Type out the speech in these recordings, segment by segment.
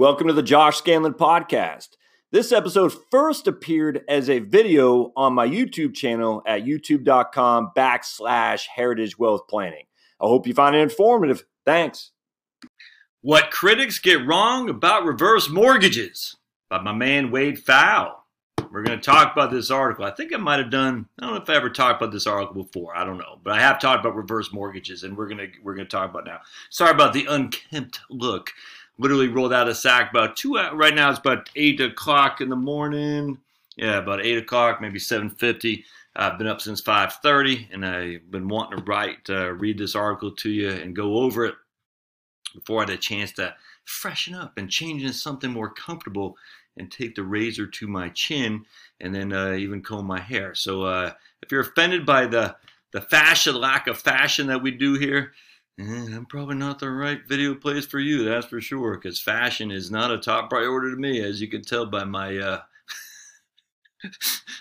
Welcome to the Josh Scandlen podcast. This episode first appeared as a video on my YouTube channel at youtube.com backslash heritage wealth planning. I hope you find it informative. Thanks. What critics get wrong about reverse mortgages by my man Wade Pfau. We're going to talk about this article. I think I might have done. I don't know if I ever talked about this article before. I don't know, but I have talked about reverse mortgages, and we're gonna we're gonna talk about now. Sorry about the unkempt look literally rolled out of sack about two right now it's about eight o'clock in the morning. Yeah about eight o'clock maybe 7.50 i've been up since 5.30 and i've been wanting to write uh, read this article to you and go over it before i had a chance to freshen up and change into something more comfortable and take the razor to my chin and then uh, even comb my hair. So uh, if you're offended by the the fashion lack of fashion that we do here and I'm probably not the right video place for you, that's for sure, because fashion is not a top priority to me, as you can tell by my uh,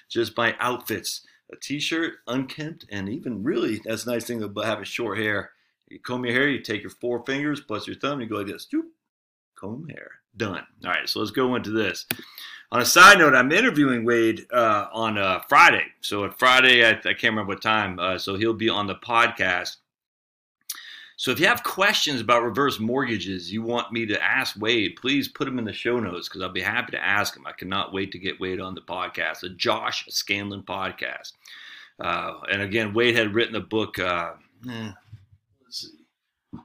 just my outfits. A t-shirt, unkempt, and even really, that's a nice thing about having short hair. You comb your hair, you take your four fingers plus your thumb, you go like this, comb hair, done. All right, so let's go into this. On a side note, I'm interviewing Wade uh, on uh, Friday. So at Friday, I, I, can't remember what time. Uh, so he'll be on the podcast so if you have questions about reverse mortgages you want me to ask Wade, please put them in the show notes because I'll be happy to ask him. I cannot wait to get Wade on the podcast, the Josh Scandlen podcast. Uh, and again, Wade had written a book. Uh, eh, let's see.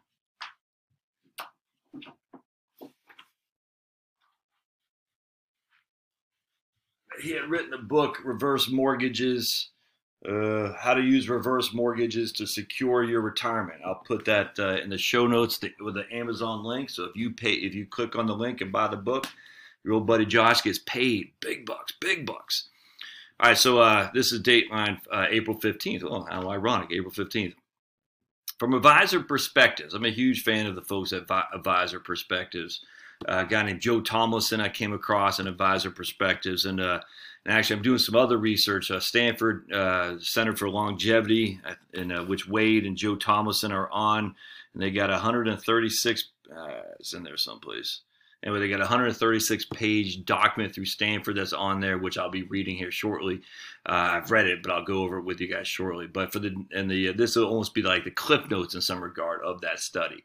He had written a book, Reverse Mortgages uh, how to use reverse mortgages to secure your retirement. I'll put that uh, in the show notes with the Amazon link. So if you pay, if you click on the link and buy the book, your old buddy Josh gets paid big bucks, big bucks. All right, so uh, this is Dateline uh, April 15th. Oh, how ironic, April 15th. From advisor perspectives, I'm a huge fan of the folks at Advisor Perspectives. Uh, a guy named Joe Tomlinson I came across in Advisor Perspectives, and uh, and actually, I'm doing some other research. Uh, Stanford uh, Center for Longevity, in uh, which Wade and Joe Tomlinson are on, and they got 136. Uh, it's in there someplace. Anyway, they got a 136 page document through Stanford that's on there, which I'll be reading here shortly. Uh, I've read it, but I'll go over it with you guys shortly. But for the and the uh, this will almost be like the clip notes in some regard of that study.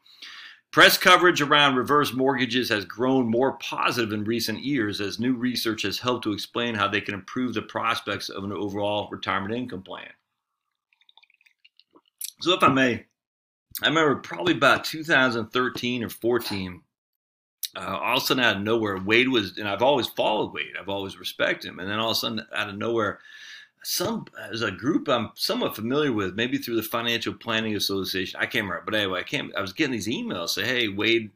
Press coverage around reverse mortgages has grown more positive in recent years as new research has helped to explain how they can improve the prospects of an overall retirement income plan. So, if I may, I remember probably about 2013 or 14, uh, all of a sudden out of nowhere, Wade was, and I've always followed Wade, I've always respected him, and then all of a sudden out of nowhere, some as a group I'm somewhat familiar with, maybe through the Financial Planning Association. I can't remember, but anyway, I can't. I was getting these emails say, "Hey, Wade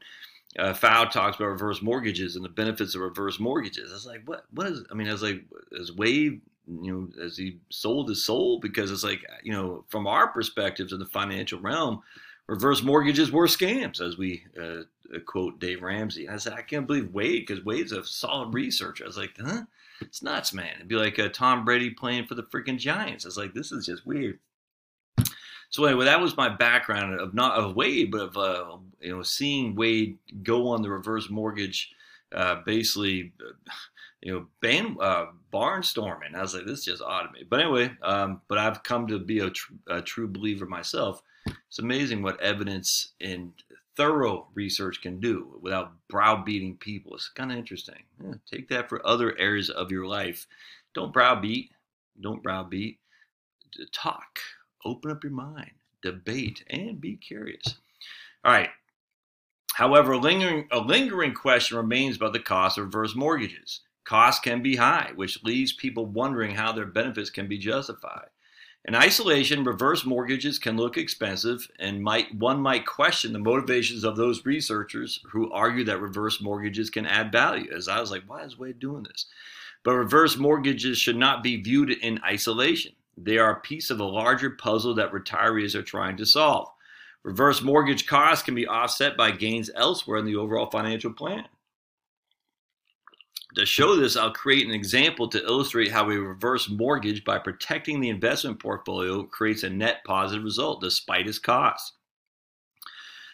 uh, Pfau talks about reverse mortgages and the benefits of reverse mortgages." I was like, "What? What is?" I mean, I was like, "Is Wade, you know, has he sold his soul?" Because it's like, you know, from our perspectives in the financial realm, reverse mortgages were scams, as we uh, quote Dave Ramsey. I said, "I can't believe Wade because Wade's a solid researcher." I was like, "Huh." It's nuts, man. It'd be like uh, Tom Brady playing for the freaking Giants. It's like this is just weird. So anyway, that was my background of not of Wade, but of uh, you know seeing Wade go on the reverse mortgage, uh, basically, you know, ban, uh, barnstorming. I was like, this is just odd to me. But anyway, um, but I've come to be a, tr- a true believer myself. It's amazing what evidence and thorough research can do without browbeating people. It's kind of interesting. Yeah, take that for other areas of your life. Don't browbeat. Don't browbeat. Talk. Open up your mind. Debate and be curious. All right. However, a lingering, a lingering question remains about the cost of reverse mortgages. Costs can be high, which leaves people wondering how their benefits can be justified. In isolation, reverse mortgages can look expensive, and might one might question the motivations of those researchers who argue that reverse mortgages can add value. As I was like, why is Wade doing this? But reverse mortgages should not be viewed in isolation. They are a piece of a larger puzzle that retirees are trying to solve. Reverse mortgage costs can be offset by gains elsewhere in the overall financial plan. To show this, I'll create an example to illustrate how a reverse mortgage by protecting the investment portfolio creates a net positive result despite its costs.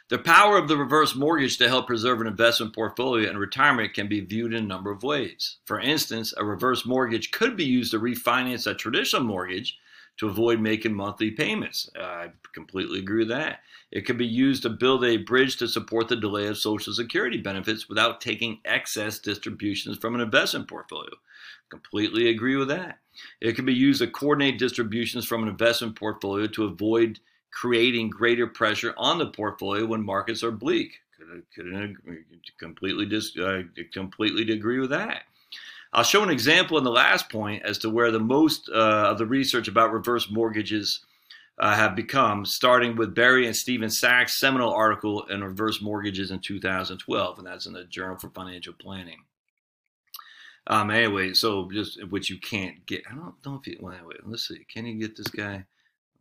The power of the reverse mortgage to help preserve an investment portfolio in retirement can be viewed in a number of ways. For instance, a reverse mortgage could be used to refinance a traditional mortgage to avoid making monthly payments. I completely agree with that. It could be used to build a bridge to support the delay of Social Security benefits without taking excess distributions from an investment portfolio. Completely agree with that. It can be used to coordinate distributions from an investment portfolio to avoid creating greater pressure on the portfolio when markets are bleak. Could, could completely dis, uh, completely agree with that. I'll show an example in the last point as to where the most uh, of the research about reverse mortgages uh, have become, starting with Barry and Stephen Sacks' seminal article in reverse mortgages in 2012, and that's in the Journal for Financial Planning. Um, anyway, so just which you can't get. I don't know if you. Well, anyway, let's see. Can you get this guy?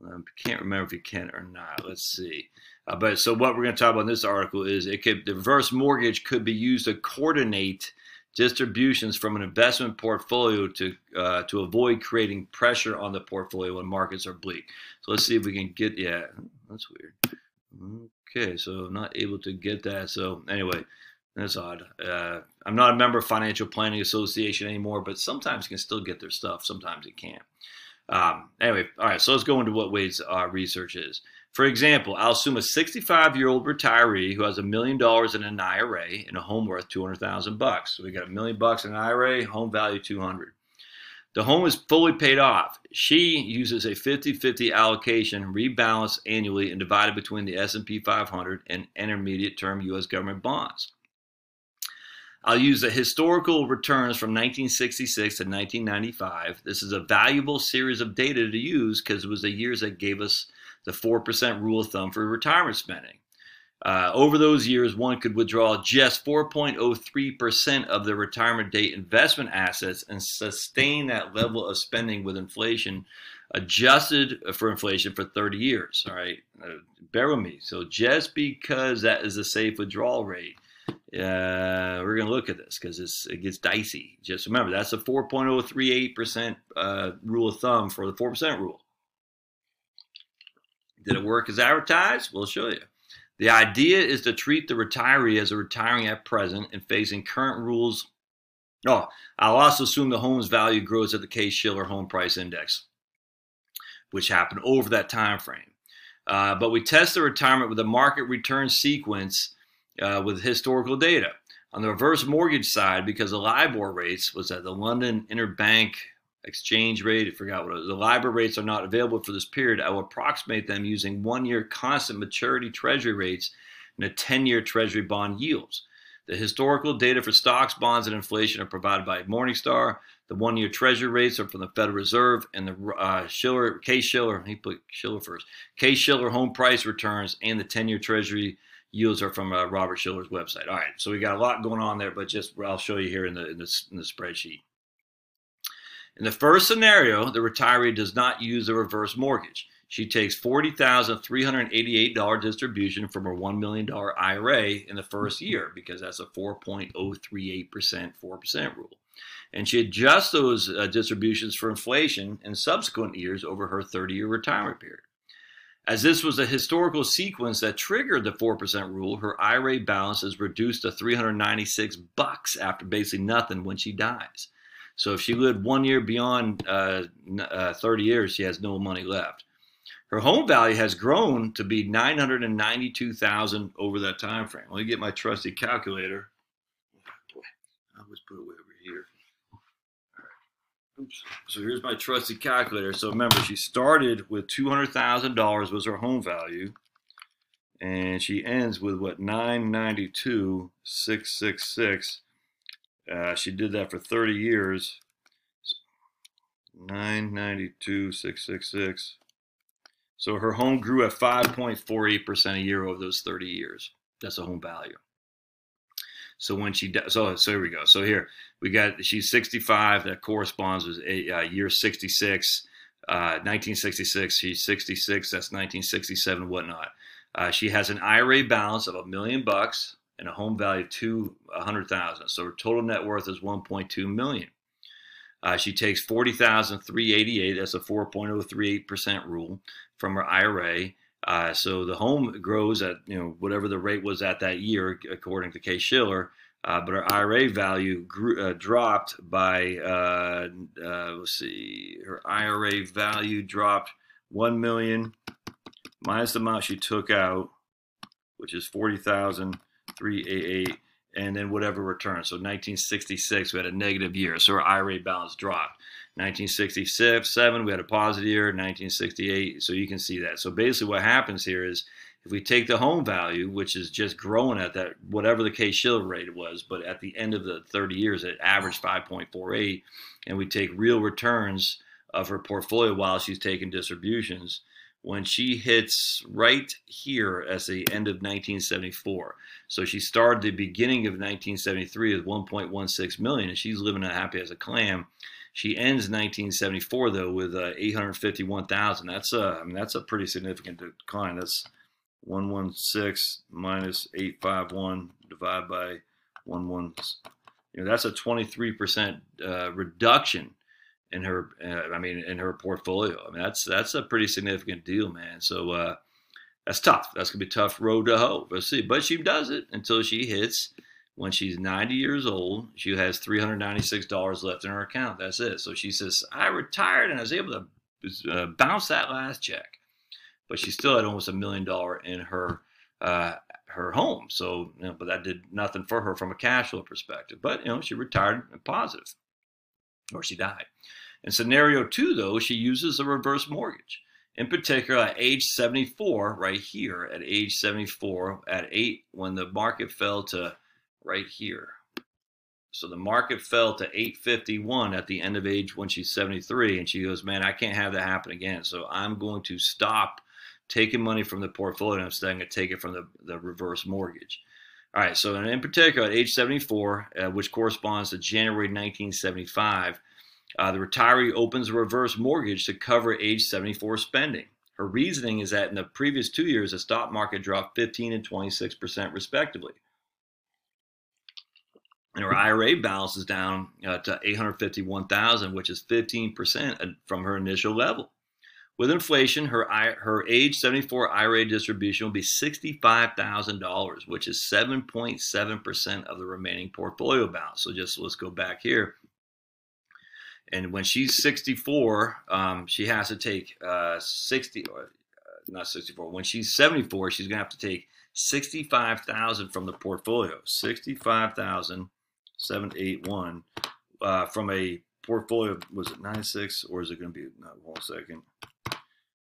I um, can't remember if you can or not. Let's see. Uh, but so what we're going to talk about in this article is it could the reverse mortgage could be used to coordinate distributions from an investment portfolio to uh, to avoid creating pressure on the portfolio when markets are bleak. So let's see if we can get. Yeah, that's weird. Okay, so I'm not able to get that. So anyway, that's odd. Uh, I'm not a member of Financial Planning Association anymore, but sometimes you can still get their stuff. Sometimes you can't. Um, anyway, all right, so let's go into what ways our research is. For example, I'll assume a 65 year old retiree who has a million dollars in an IRA and a home worth 200,000 bucks. So we got a million bucks in an IRA, home value 200. The home is fully paid off. She uses a 50-50 allocation, rebalanced annually and divided between the S&P 500 and intermediate term US government bonds. I'll use the historical returns from 1966 to 1995. This is a valuable series of data to use because it was the years that gave us the 4% rule of thumb for retirement spending. Uh, over those years, one could withdraw just 4.03% of their retirement date investment assets and sustain that level of spending with inflation adjusted for inflation for 30 years. All right, uh, bear with me. So, just because that is a safe withdrawal rate, uh, we're going to look at this because it gets dicey. Just remember, that's a 4.038% uh, rule of thumb for the 4% rule. Did it work as advertised? We'll show you. The idea is to treat the retiree as a retiring at present and facing current rules. Oh, I'll also assume the home's value grows at the Case-Shiller Home Price Index, which happened over that time frame. Uh, but we test the retirement with a market return sequence uh, with historical data. On the reverse mortgage side, because the LIBOR rates was at the London Interbank exchange rate, I forgot what was. The LIBOR rates are not available for this period. I will approximate them using one year constant maturity treasury rates and a 10 year treasury bond yields. The historical data for stocks, bonds, and inflation are provided by Morningstar. The one year treasury rates are from the Federal Reserve, and the uh, Shiller, Case-Shiller, he put Shiller first, Case-Shiller home price returns, and the 10 year treasury yields are from uh, Robert Shiller's website. All right, so we got a lot going on there, but just I'll show you here in the in the, in the spreadsheet. In the first scenario, the retiree does not use a reverse mortgage. She takes $40,388 distribution from her $1 million IRA in the first year because that's a 4.038% 4% rule. And she adjusts those uh, distributions for inflation in subsequent years over her 30 year retirement period. As this was a historical sequence that triggered the 4% rule, her IRA balance is reduced to 396 bucks after basically nothing when she dies. So if she lived one year beyond uh, uh, 30 years, she has no money left. Her home value has grown to be 992,000 over that time frame. Let me get my trusty calculator. boy, I always put it way over here. Oops. So here's my trusty calculator. So remember, she started with $200,000 was her home value. And she ends with what, 992,666. Uh, she did that for 30 years. 992,666. So her home grew at 5.48% a year over those 30 years. That's a home value. So when she so so here we go. So here we got she's 65. That corresponds with a, uh, year 66, uh, 1966. She's 66. That's 1967, whatnot. Uh, she has an IRA balance of a million bucks and a home value of two hundred thousand. So her total net worth is 1.2 million. Uh, she takes 40,388. That's a 4.038% rule from her IRA Uh, so the home grows at you know whatever the rate was at that year, according to Case Shiller. Uh, but her IRA value grew, uh, dropped by uh, uh, let's see, her IRA value dropped one million minus the amount she took out, which is forty thousand three eight eight, and then whatever return. So 1966 we had a negative year, so her IRA balance dropped. 1967 we had a positive year. 1968, so you can see that. So basically, what happens here is if we take the home value, which is just growing at that whatever the Case Shiller rate was, but at the end of the 30 years it averaged 5.48, and we take real returns of her portfolio while she's taking distributions, when she hits right here as the end of 1974. So she started the beginning of 1973 with 1.16 million, and she's living happy as a clam. She ends 1974 though with uh, 851,000. That's a, I mean, that's a pretty significant decline. That's 116 minus 851 divided by 11. You know, that's a 23% uh, reduction in her. Uh, I mean, in her portfolio. I mean, that's that's a pretty significant deal, man. So uh, that's tough. That's gonna be tough road to hoe. We'll see. But she does it until she hits. When she's 90 years old, she has $396 left in her account. That's it. So she says, I retired and I was able to uh, bounce that last check but she still had almost a million dollar in her uh, her home. So, you know, but that did nothing for her from a cash flow perspective. But you know, she retired positive, or she died. In scenario two, though, she uses a reverse mortgage. In particular, at age 74, right here, at age 74, at eight, when the market fell to right here. So the market fell to 851 at the end of age when she's 73, and she goes, "Man, I can't have that happen again. So I'm going to stop taking money from the portfolio I'm going to take it from the, the reverse mortgage. All right, so in particular, at age 74, uh, which corresponds to January 1975, uh, the retiree opens a reverse mortgage to cover age 74 spending. Her reasoning is that in the previous two years, the stock market dropped 15 and 26% respectively. And her IRA balance is down uh, to 851,000, which is 15% from her initial level. With inflation, her her age 74 IRA distribution will be $65,000, which is 7.7% of the remaining portfolio balance. So just let's go back here. And when she's 64, um, she has to take uh, 60, or, uh, not 64. When she's 74, she's going to have to take 65,000 from the portfolio. 65,781 uh, from a portfolio. Was it 96 or is it going to be? Not one second.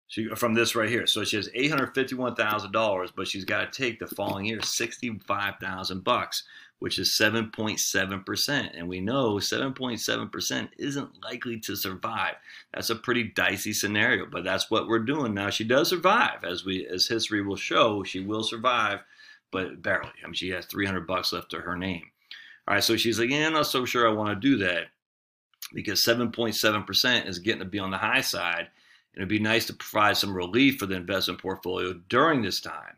She from this right here. So she has eight hundred fifty-one thousand dollars, but she's got to take the following year sixty-five thousand bucks, which is seven point seven percent. And we know seven point seven percent isn't likely to survive. That's a pretty dicey scenario, but that's what we're doing now. She does survive, as we as history will show. She will survive, but barely. I mean, she has three hundred bucks left to her name. All right, so she's like, yeah, I'm not so sure I want to do that because seven point seven percent is getting to be on the high side it'd be nice to provide some relief for the investment portfolio during this time.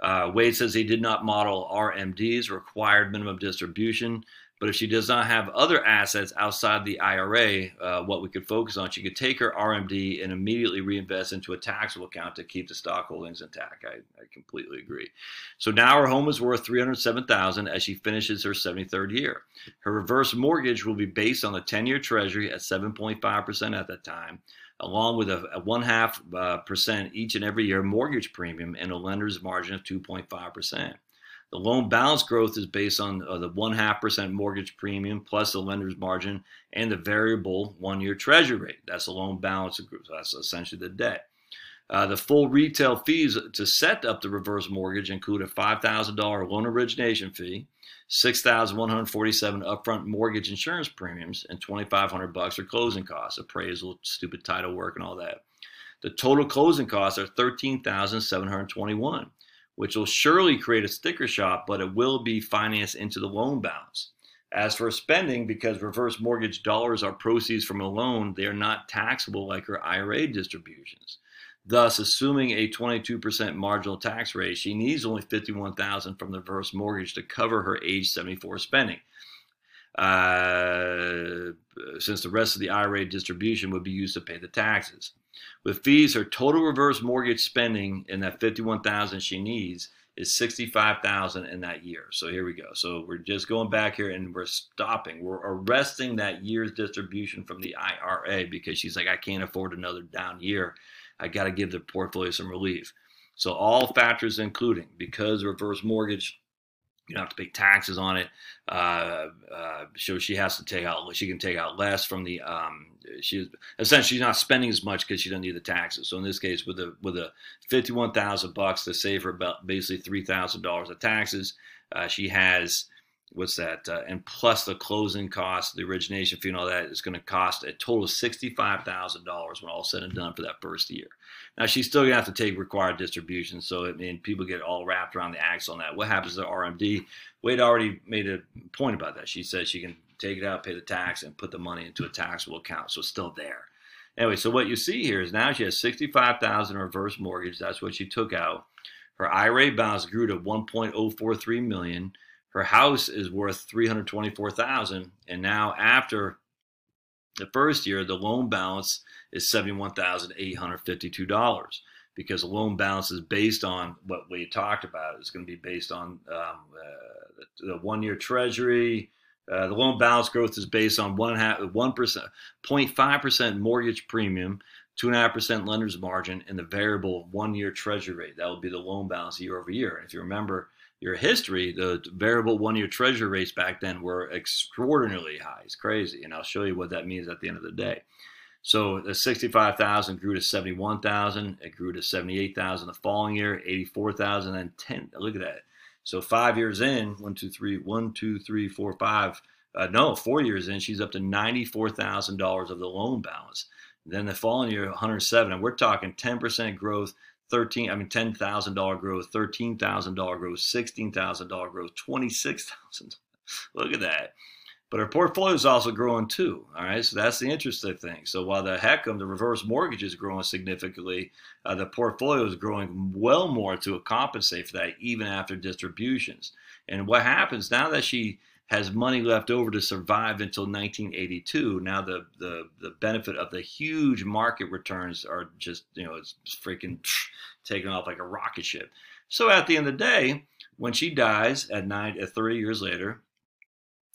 Uh, Wade says he did not model RMDs, required minimum distribution, but if she does not have other assets outside the IRA, uh, what we could focus on, she could take her RMD and immediately reinvest into a taxable account to keep the stock holdings intact. I, I completely agree. So now her home is worth 307000 as she finishes her 73rd year. Her reverse mortgage will be based on the 10-year Treasury at 7.5% at that time along with a, a one half uh, percent each and every year mortgage premium and a lender's margin of 2.5 percent. The loan balance growth is based on uh, the one half percent mortgage premium plus the lender's margin and the variable one year treasury rate. That's the loan balance. So that's essentially the debt. Uh, the full retail fees to set up the reverse mortgage include a $5,000 loan origination fee, 6,147 upfront mortgage insurance premiums, and 2,500 bucks for closing costs, appraisal, stupid title work, and all that. The total closing costs are 13,721, which will surely create a sticker shock, but it will be financed into the loan balance. As for spending, because reverse mortgage dollars are proceeds from a loan, they are not taxable like her IRA distributions. Thus, assuming a 22% marginal tax rate, she needs only 51000 from the reverse mortgage to cover her age 74 spending. Uh, since the rest of the IRA distribution would be used to pay the taxes. With fees, her total reverse mortgage spending in that 51,000 she needs is 65,000 in that year. So here we go. So we're just going back here and we're stopping. We're arresting that year's distribution from the IRA because she's like I can't afford another down year. I got to give the portfolio some relief. So all factors including because reverse mortgage you don't have to pay taxes on it. Uh, uh, so she has to take out, she can take out less from the, um, she's essentially she's not spending as much because she doesn't need the taxes. So in this case, with a, with a 51,000 bucks to save her about basically $3,000 of taxes, uh, she has, what's that? Uh, and plus the closing costs, the origination fee and all that is going to cost a total of $65,000 when all said and done for that first year. Now she's still gonna have to take required distribution. So I mean, people get all wrapped around the axle on that. What happens to RMD? Wade already made a point about that. She said she can take it out, pay the tax, and put the money into a taxable account. So it's still there. Anyway, so what you see here is now she has sixty-five thousand reverse mortgage. That's what she took out. Her IRA balance grew to one point oh four three million. Her house is worth three hundred twenty-four thousand, and now after the first year, the loan balance is $71,852 because the loan balance is based on what we talked about. It's going to be based on um, uh, the, one year treasury. Uh, the loan balance growth is based on one half, one percent, 0.5 percent mortgage premium, two and a half percent lender's margin, and the variable one year treasury rate. That will be the loan balance year over year. And if you remember, your history, the variable one year treasury rates back then were extraordinarily high. It's crazy. And I'll show you what that means at the end of the day. So the 65,000 grew to 71,000. It grew to 78,000 the following year, 84,000, and 10. Look at that. So five years in, one, two, three, one, two, three, four, five. Uh, no, four years in, she's up to $94,000 of the loan balance. Then the following year, 107. And we're talking 10% growth 13 i mean $10000 growth $13000 growth $16000 growth 26000 look at that. But our portfolio is also growing too all right? So that's the interesting thing. So while the HECM the reverse mortgage is growing significantly uh, the portfolio is growing well more to compensate for that even after distributions. And what happens now that she has money left over to survive until 1982. Now the the the benefit of the huge market returns are just you know it's freaking taking off like a rocket ship. So at the end of the day, when she dies at nine at 30 years later,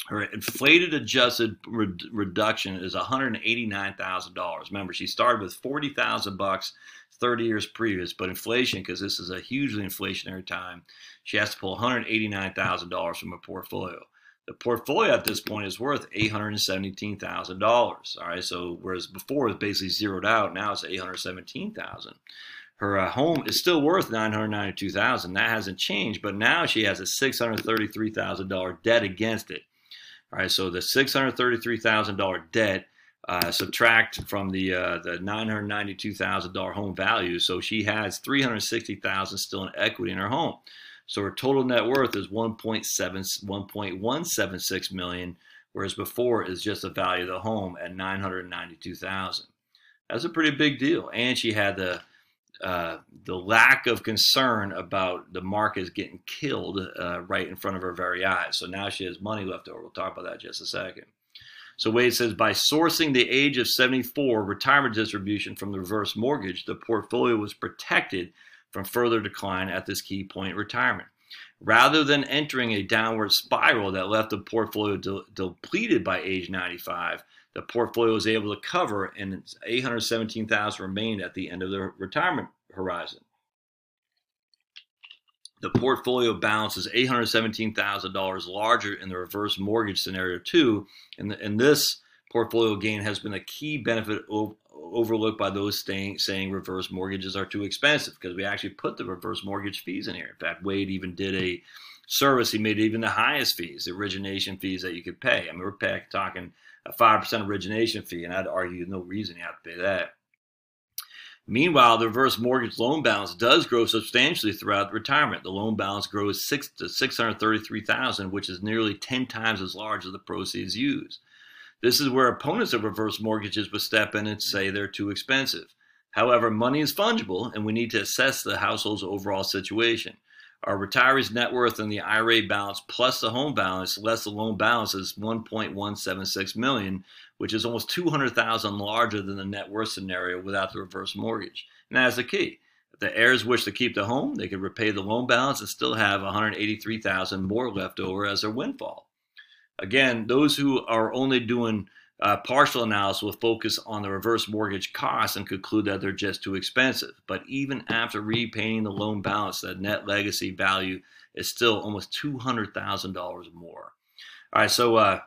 her inflated adjusted re- reduction is $189,000. Remember, she started with 40,000 bucks 30 years previous, but inflation, because this is a hugely inflationary time, she has to pull $189,000 from her portfolio. The portfolio at this point is worth $817,000. All right, so whereas before it was basically zeroed out, now it's 817,000. Her uh, home is still worth 992,000. That hasn't changed, but now she has a $633,000 debt against it. All right, so the $633,000 debt uh, subtract from the uh, the $992,000 home value, so she has 360,000 still in equity in her home. So her total net worth is 1.7 1.176 million, whereas before is just the value of the home at 992,000. That's a pretty big deal. And she had the uh, the lack of concern about the markets getting killed uh, right in front of her very eyes. So now she has money left over. We'll talk about that just a second. So Wade says by sourcing the age of 74 retirement distribution from the reverse mortgage, the portfolio was protected from further decline at this key point in retirement. Rather than entering a downward spiral that left the portfolio de- depleted by age 95, the portfolio was able to cover and 817,000 remained at the end of the retirement horizon. The portfolio balance is $817,000 larger in the reverse mortgage scenario too, and, and this portfolio gain has been a key benefit overlooked by those staying, saying reverse mortgages are too expensive because we actually put the reverse mortgage fees in here. In fact, Wade even did a service. He made even the highest fees, the origination fees that you could pay. I mean, we're talking a 5% origination fee, and I'd argue no reason you have to pay that. Meanwhile, the reverse mortgage loan balance does grow substantially throughout retirement. The loan balance grows six to 633,000, which is nearly 10 times as large as the proceeds used. This is where opponents of reverse mortgages would step in and say they're too expensive. However, money is fungible and we need to assess the household's overall situation. Our retiree's net worth and the IRA balance plus the home balance less the loan balance is 1.176 million, which is almost 200,000 larger than the net worth scenario without the reverse mortgage. And that's the key. If the heirs wish to keep the home, they could repay the loan balance and still have 183,000 more left over as their windfall. Again, those who are only doing uh, partial analysis will focus on the reverse mortgage costs and conclude that they're just too expensive. But even after repaying the loan balance, the net legacy value is still almost $200,000 more. All right, so uh,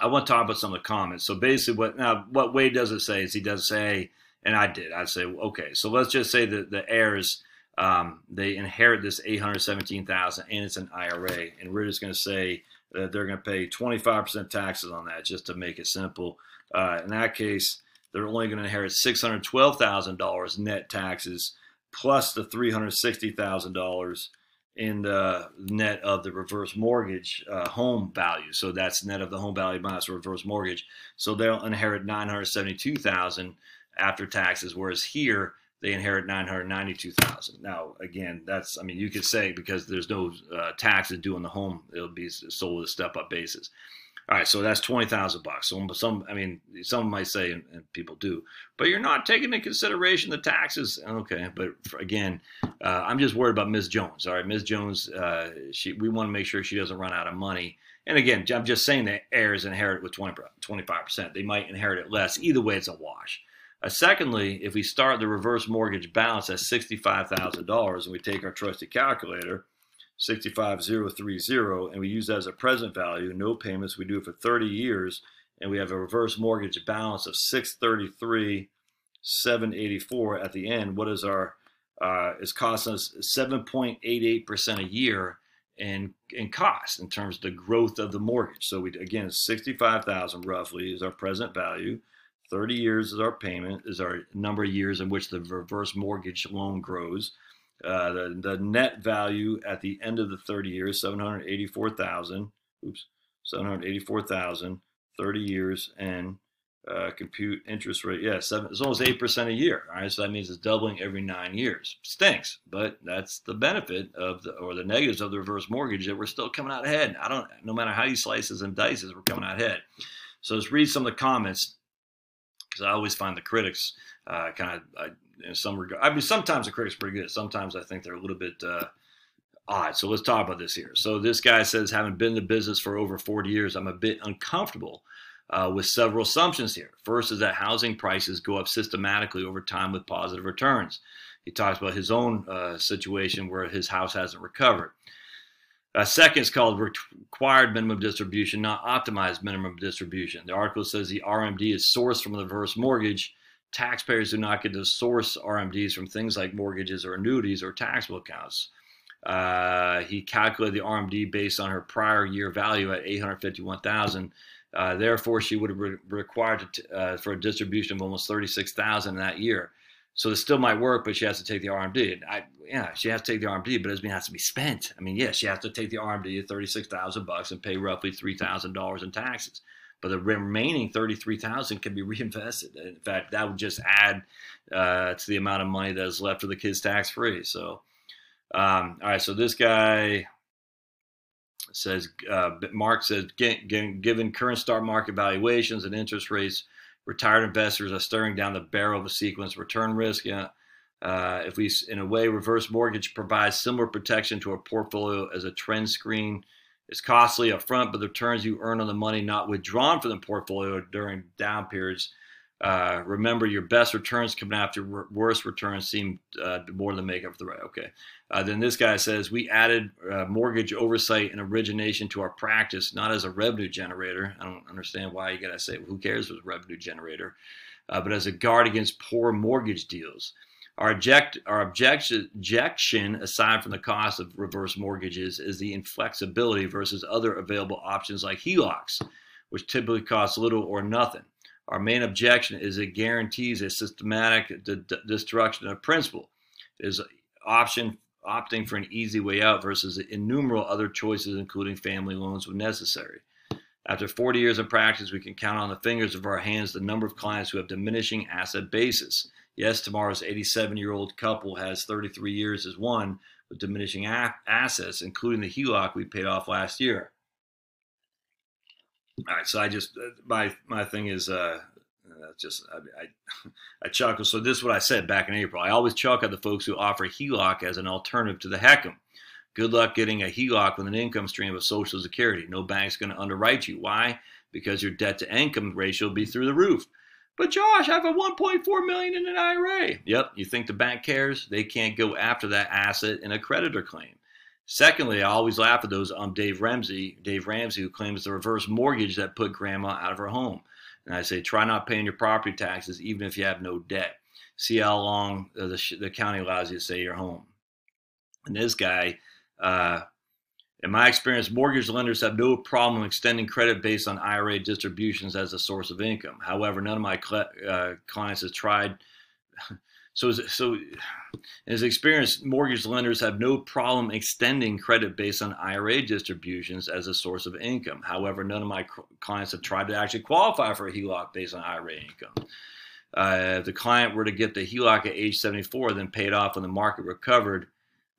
I want to talk about some of the comments. So basically, what now what Wade doesn't say is he does say, and I did. I'd say, okay, so let's just say that the heirs um, they inherit this eight hundred seventeen thousand, and it's an IRA, and we're just going to say that they're going to pay twenty five percent taxes on that, just to make it simple. Uh, in that case, they're only going to inherit six hundred twelve thousand dollars net taxes plus the three hundred sixty thousand dollars in the net of the reverse mortgage uh, home value. So that's net of the home value minus reverse mortgage. So they'll inherit 972,000 after taxes, whereas here they inherit 992,000. Now, again, that's I mean you could say because there's no uh, taxes due on the home, it'll be sold with a step up basis. All right, so that's twenty thousand bucks. So some, I mean, some might say, and, and, people do, but you're not taking into consideration the taxes. Okay, but for, again, uh, I'm just worried about Ms. Jones. All right, Ms. Jones, uh, she, we want to make sure she doesn't run out of money. And again, I'm just saying that heirs inherit with 20, 25%. They might inherit it less. Either way, it's a wash. Uh, secondly, if we start the reverse mortgage balance at $65,000 and we take our trusty calculator, 65030 and we use that as a present value no payments we do it for 30 years and we have a reverse mortgage balance of 633 784 at the end what is our uh, it's costing us 7.88% a year in in cost in terms of the growth of the mortgage. So we again 65000 roughly is our present value 30 years is our payment is our number of years in which the reverse mortgage loan grows uh, the, the net value at the end of the 30 years, 784,000. Oops, 784,000, 30 years, and uh, compute interest rate. Yeah, seven, it's almost 8% a year. All right, so that means it's doubling every nine years. Stinks, but that's the benefit of the, or the negatives of the reverse mortgage that we're still coming out ahead. I don't, no matter how you slices and dices, we're coming out ahead. So let's read some of the comments because I always find the critics uh, kind of in some regard. I mean, sometimes the critics are pretty good. Sometimes I think they're a little bit uh, odd. So let's talk about this here. So this guy says, having been in the business for over 40 years, I'm a bit uncomfortable uh, with several assumptions here. First is that housing prices go up systematically over time with positive returns. He talks about his own uh, situation where his house hasn't recovered. Uh, second is called required minimum distribution, not optimized minimum distribution. The article says the RMD is sourced from the reverse mortgage taxpayers do not get to source RMDs from things like mortgages or annuities or taxable accounts. Uh, he calculated the RMD based on her prior year value at 851,000. Uh, therefore, she would have re- required to, uh, for a distribution of almost 36,000 that year. So this still might work, but she has to take the RMD. I, yeah, she has to take the RMD, but it doesn't it has to be spent. I mean, yes, she has to take the RMD at 36,000 bucks and pay roughly $3,000 in taxes but the remaining 33,000 can be reinvested. In fact, that would just add uh, to the amount of money that is left for the kids tax free. So, um, all right. So this guy says, uh, Mark says, given current stock market valuations and interest rates, retired investors are staring down the barrel of a sequence return risk. Uh, if we, in a way, reverse mortgage provides similar protection to a portfolio as a trend screen it's costly upfront, but the returns you earn on the money not withdrawn from the portfolio during down periods. Uh, remember, your best returns coming after worst returns seem uh, more than make up for the right. Okay. Uh, then this guy says we added uh, mortgage oversight and origination to our practice, not as a revenue generator. I don't understand why you got to say who cares if a revenue generator, uh, but as a guard against poor mortgage deals. Our, object, our objection, objection, aside from the cost of reverse mortgages, is the inflexibility versus other available options like HELOCs, which typically cost little or nothing. Our main objection is it guarantees a systematic d- d- destruction of principle. Is option opting for an easy way out versus innumerable other choices, including family loans when necessary. After 40 years of practice, we can count on the fingers of our hands the number of clients who have diminishing asset basis. Yes, tomorrow's 87 year old couple has 33 years as one, with diminishing assets, including the HELOC we paid off last year. All right, so I just uh, my my thing is uh, just I, I, I chuckle. So this is what I said back in April. I always chuckle at the folks who offer HELOC as an alternative to the HECM. Good luck getting a HELOC with an income stream of Social Security. No bank's going to underwrite you. Why? Because your debt to income ratio will be through the roof. But Josh, I have a 1.4 million in an IRA. Yep, you think the bank cares? They can't go after that asset in a creditor claim. Secondly, I always laugh at those um Dave Ramsey, Dave Ramsey, who claims the reverse mortgage that put grandma out of her home. And I say, try not paying your property taxes, even if you have no debt. See how long the, the county allows you to stay your home. And this guy, uh, in my experience, mortgage lenders have no problem extending credit based on IRA distributions as a source of income. However, none of my cl- uh, clients has tried. So, so in his experience, mortgage lenders have no problem extending credit based on IRA distributions as a source of income. However, none of my clients have tried to actually qualify for a HELOC based on IRA income. Uh, if the client were to get the HELOC at age 74, then paid off when the market recovered,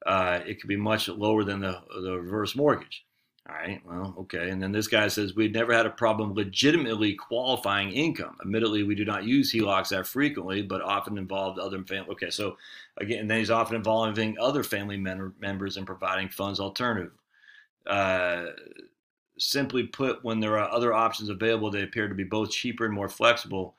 uh, it could be much lower than the, the reverse mortgage. All right, well, okay. And then this guy says we've never had a problem legitimately qualifying income. Admittedly, we do not use HELOCs that frequently, but often involved other family. Okay, so again, then he's often involving other family men- members in providing funds alternative. Uh, simply put, when there are other options available, they appear to be both cheaper and more flexible.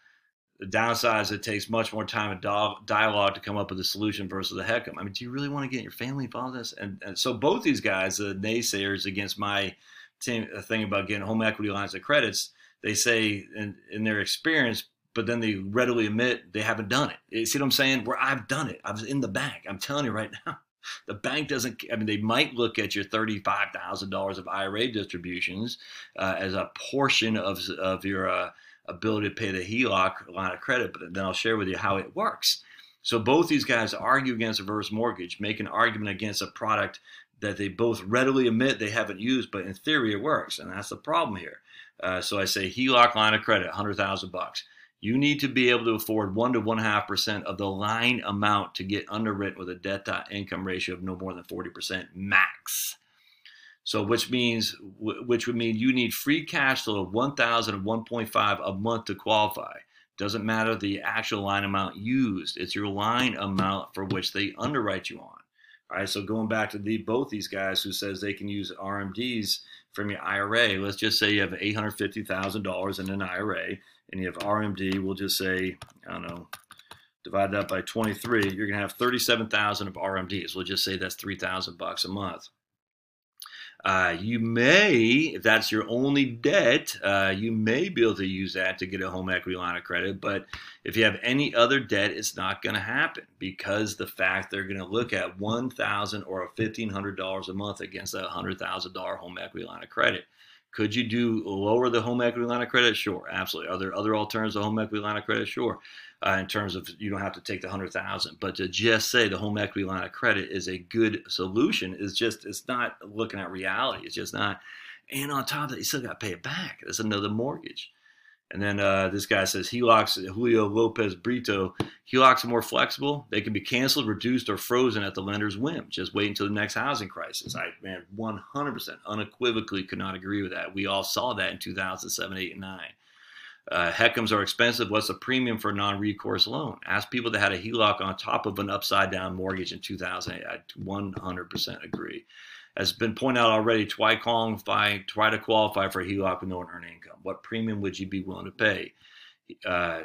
The downside is it takes much more time and dialogue to come up with a solution versus the HECM. I mean, do you really want to get your family involved in this? And, and so both these guys, the naysayers against my team, uh, thing about getting home equity lines of credits, they say in, in their experience, but then they readily admit they haven't done it. You see what I'm saying? Where I've done it. I was in the bank. I'm telling you right now. The bank doesn't. I mean, they might look at your thirty-five thousand dollars of IRA distributions uh, as a portion of of your uh, ability to pay the HELOC line of credit, but then I'll share with you how it works. So both these guys argue against reverse mortgage, make an argument against a product that they both readily admit they haven't used, but in theory it works, and that's the problem here. Uh, so I say HELOC line of credit, hundred thousand bucks. You need to be able to afford one to one half percent of the line amount to get underwritten with a debt to income ratio of no more than forty percent max. So, which means, which would mean you need free cash flow of 1,000 and 1.5 a month to qualify. Doesn't matter the actual line amount used; it's your line amount for which they underwrite you on. All right. So going back to the both these guys who says they can use RMDs from your IRA. Let's just say you have eight hundred fifty thousand dollars in an IRA, and you have RMD. We'll just say I don't know. Divide that by 23, you're going to have 37,000 of RMDs. We'll just say that's 3,000 bucks a month. Uh, you may, if that's your only debt, uh, you may be able to use that to get a home equity line of credit. But if you have any other debt, it's not going to happen because the fact they're going to look at one thousand or fifteen hundred dollars a month against a hundred thousand dollar home equity line of credit. Could you do lower the home equity line of credit? Sure, absolutely. Are there other alternatives to home equity line of credit? Sure uh, in terms of you don't have to take the hundred thousand, but to just say the home equity line of credit is a good solution is just it's not looking at reality. It's just not. And on top of that, you still got to pay it back. That's another mortgage. And then uh, this guy says HELOCs, Julio Lopez Brito, HELOCs are more flexible. They can be canceled, reduced, or frozen at the lender's whim. Just wait until the next housing crisis. I, man, 100% unequivocally could not agree with that. We all saw that in 2007, 8, and 9. Uh, HECMs are expensive. What's the premium for a non-recourse loan? Ask people that had a HELOC on top of an upside-down mortgage in 2008. I 100% agree. As been pointed out already, try qualify, try to qualify for a HELOC with no earned income. What premium would you be willing to pay? Uh,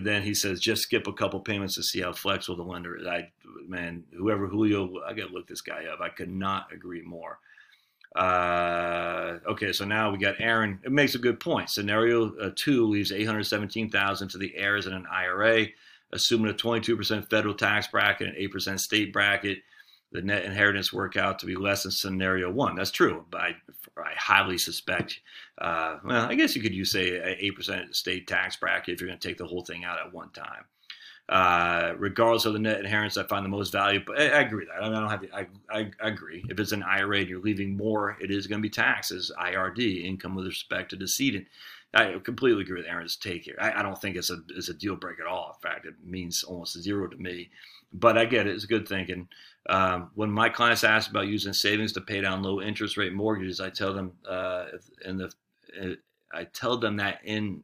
then he says, just skip a couple payments to see how flexible the lender is. I, man, whoever Julio, I got to look this guy up. I could not agree more. Uh, okay, so now we got Aaron. It makes a good point. Scenario uh, two leaves 817000 to the heirs in an IRA, assuming a 22% federal tax bracket and 8% state bracket. The net inheritance work out to be less than scenario one. That's true, but I, I highly suspect. Uh, well, I guess you could use say an 8% state tax bracket if you're going to take the whole thing out at one time. Uh, regardless of the net inheritance, I find the most valuable. I, I agree that. I, don't have. I, I, I, agree. If it's an IRA and you're leaving more, it is going to be taxed as IRD, income with respect to decedent. I completely agree with Aaron's take here. I, I don't think it's a it's a deal breaker at all. In fact, it means almost zero to me. But I get it. It's good thinking. Um, when my clients ask about using savings to pay down low interest rate mortgages, I tell them uh, in the uh, I tell them that in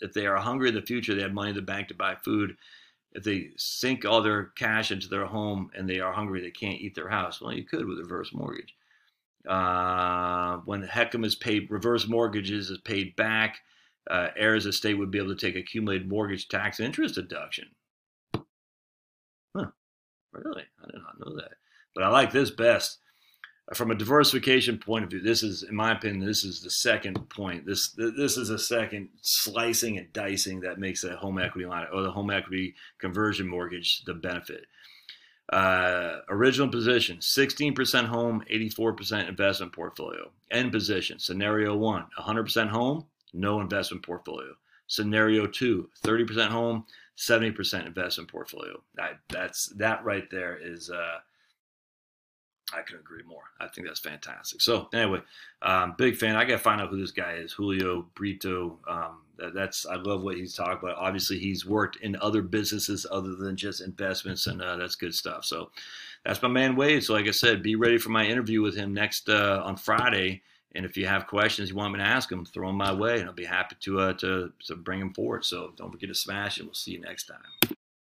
if they are hungry in the future, they have money in the bank to buy food. If they sink all their cash into their home and they are hungry, they can't eat their house. Well, you could with a reverse mortgage. Uh, when HECM is paid, reverse mortgages is paid back, uh, heirs estate would be able to take accumulated mortgage tax interest deduction. Huh. Really? I did not know that. But I like this best. From a diversification point of view, this is, in my opinion, this is the second point. This this is a second slicing and dicing that makes a home equity line or the home equity conversion mortgage the benefit. Uh, original position 16% home, 84% investment portfolio. End position scenario one 100% home, no investment portfolio. Scenario two 30% home, 70% investment portfolio. That, that's that right there is. Uh, I couldn't agree more. I think that's fantastic. So anyway, um, big fan. I got to find out who this guy is, Julio Brito. Um, that, that's I love what he's talking about. Obviously, he's worked in other businesses other than just investments, and uh, that's good stuff. So that's my man Wade. So like I said, be ready for my interview with him next uh, on Friday. And if you have questions you want me to ask him, throw them my way, and I'll be happy to uh, to to bring them forward. So don't forget to smash, and we'll see you next time.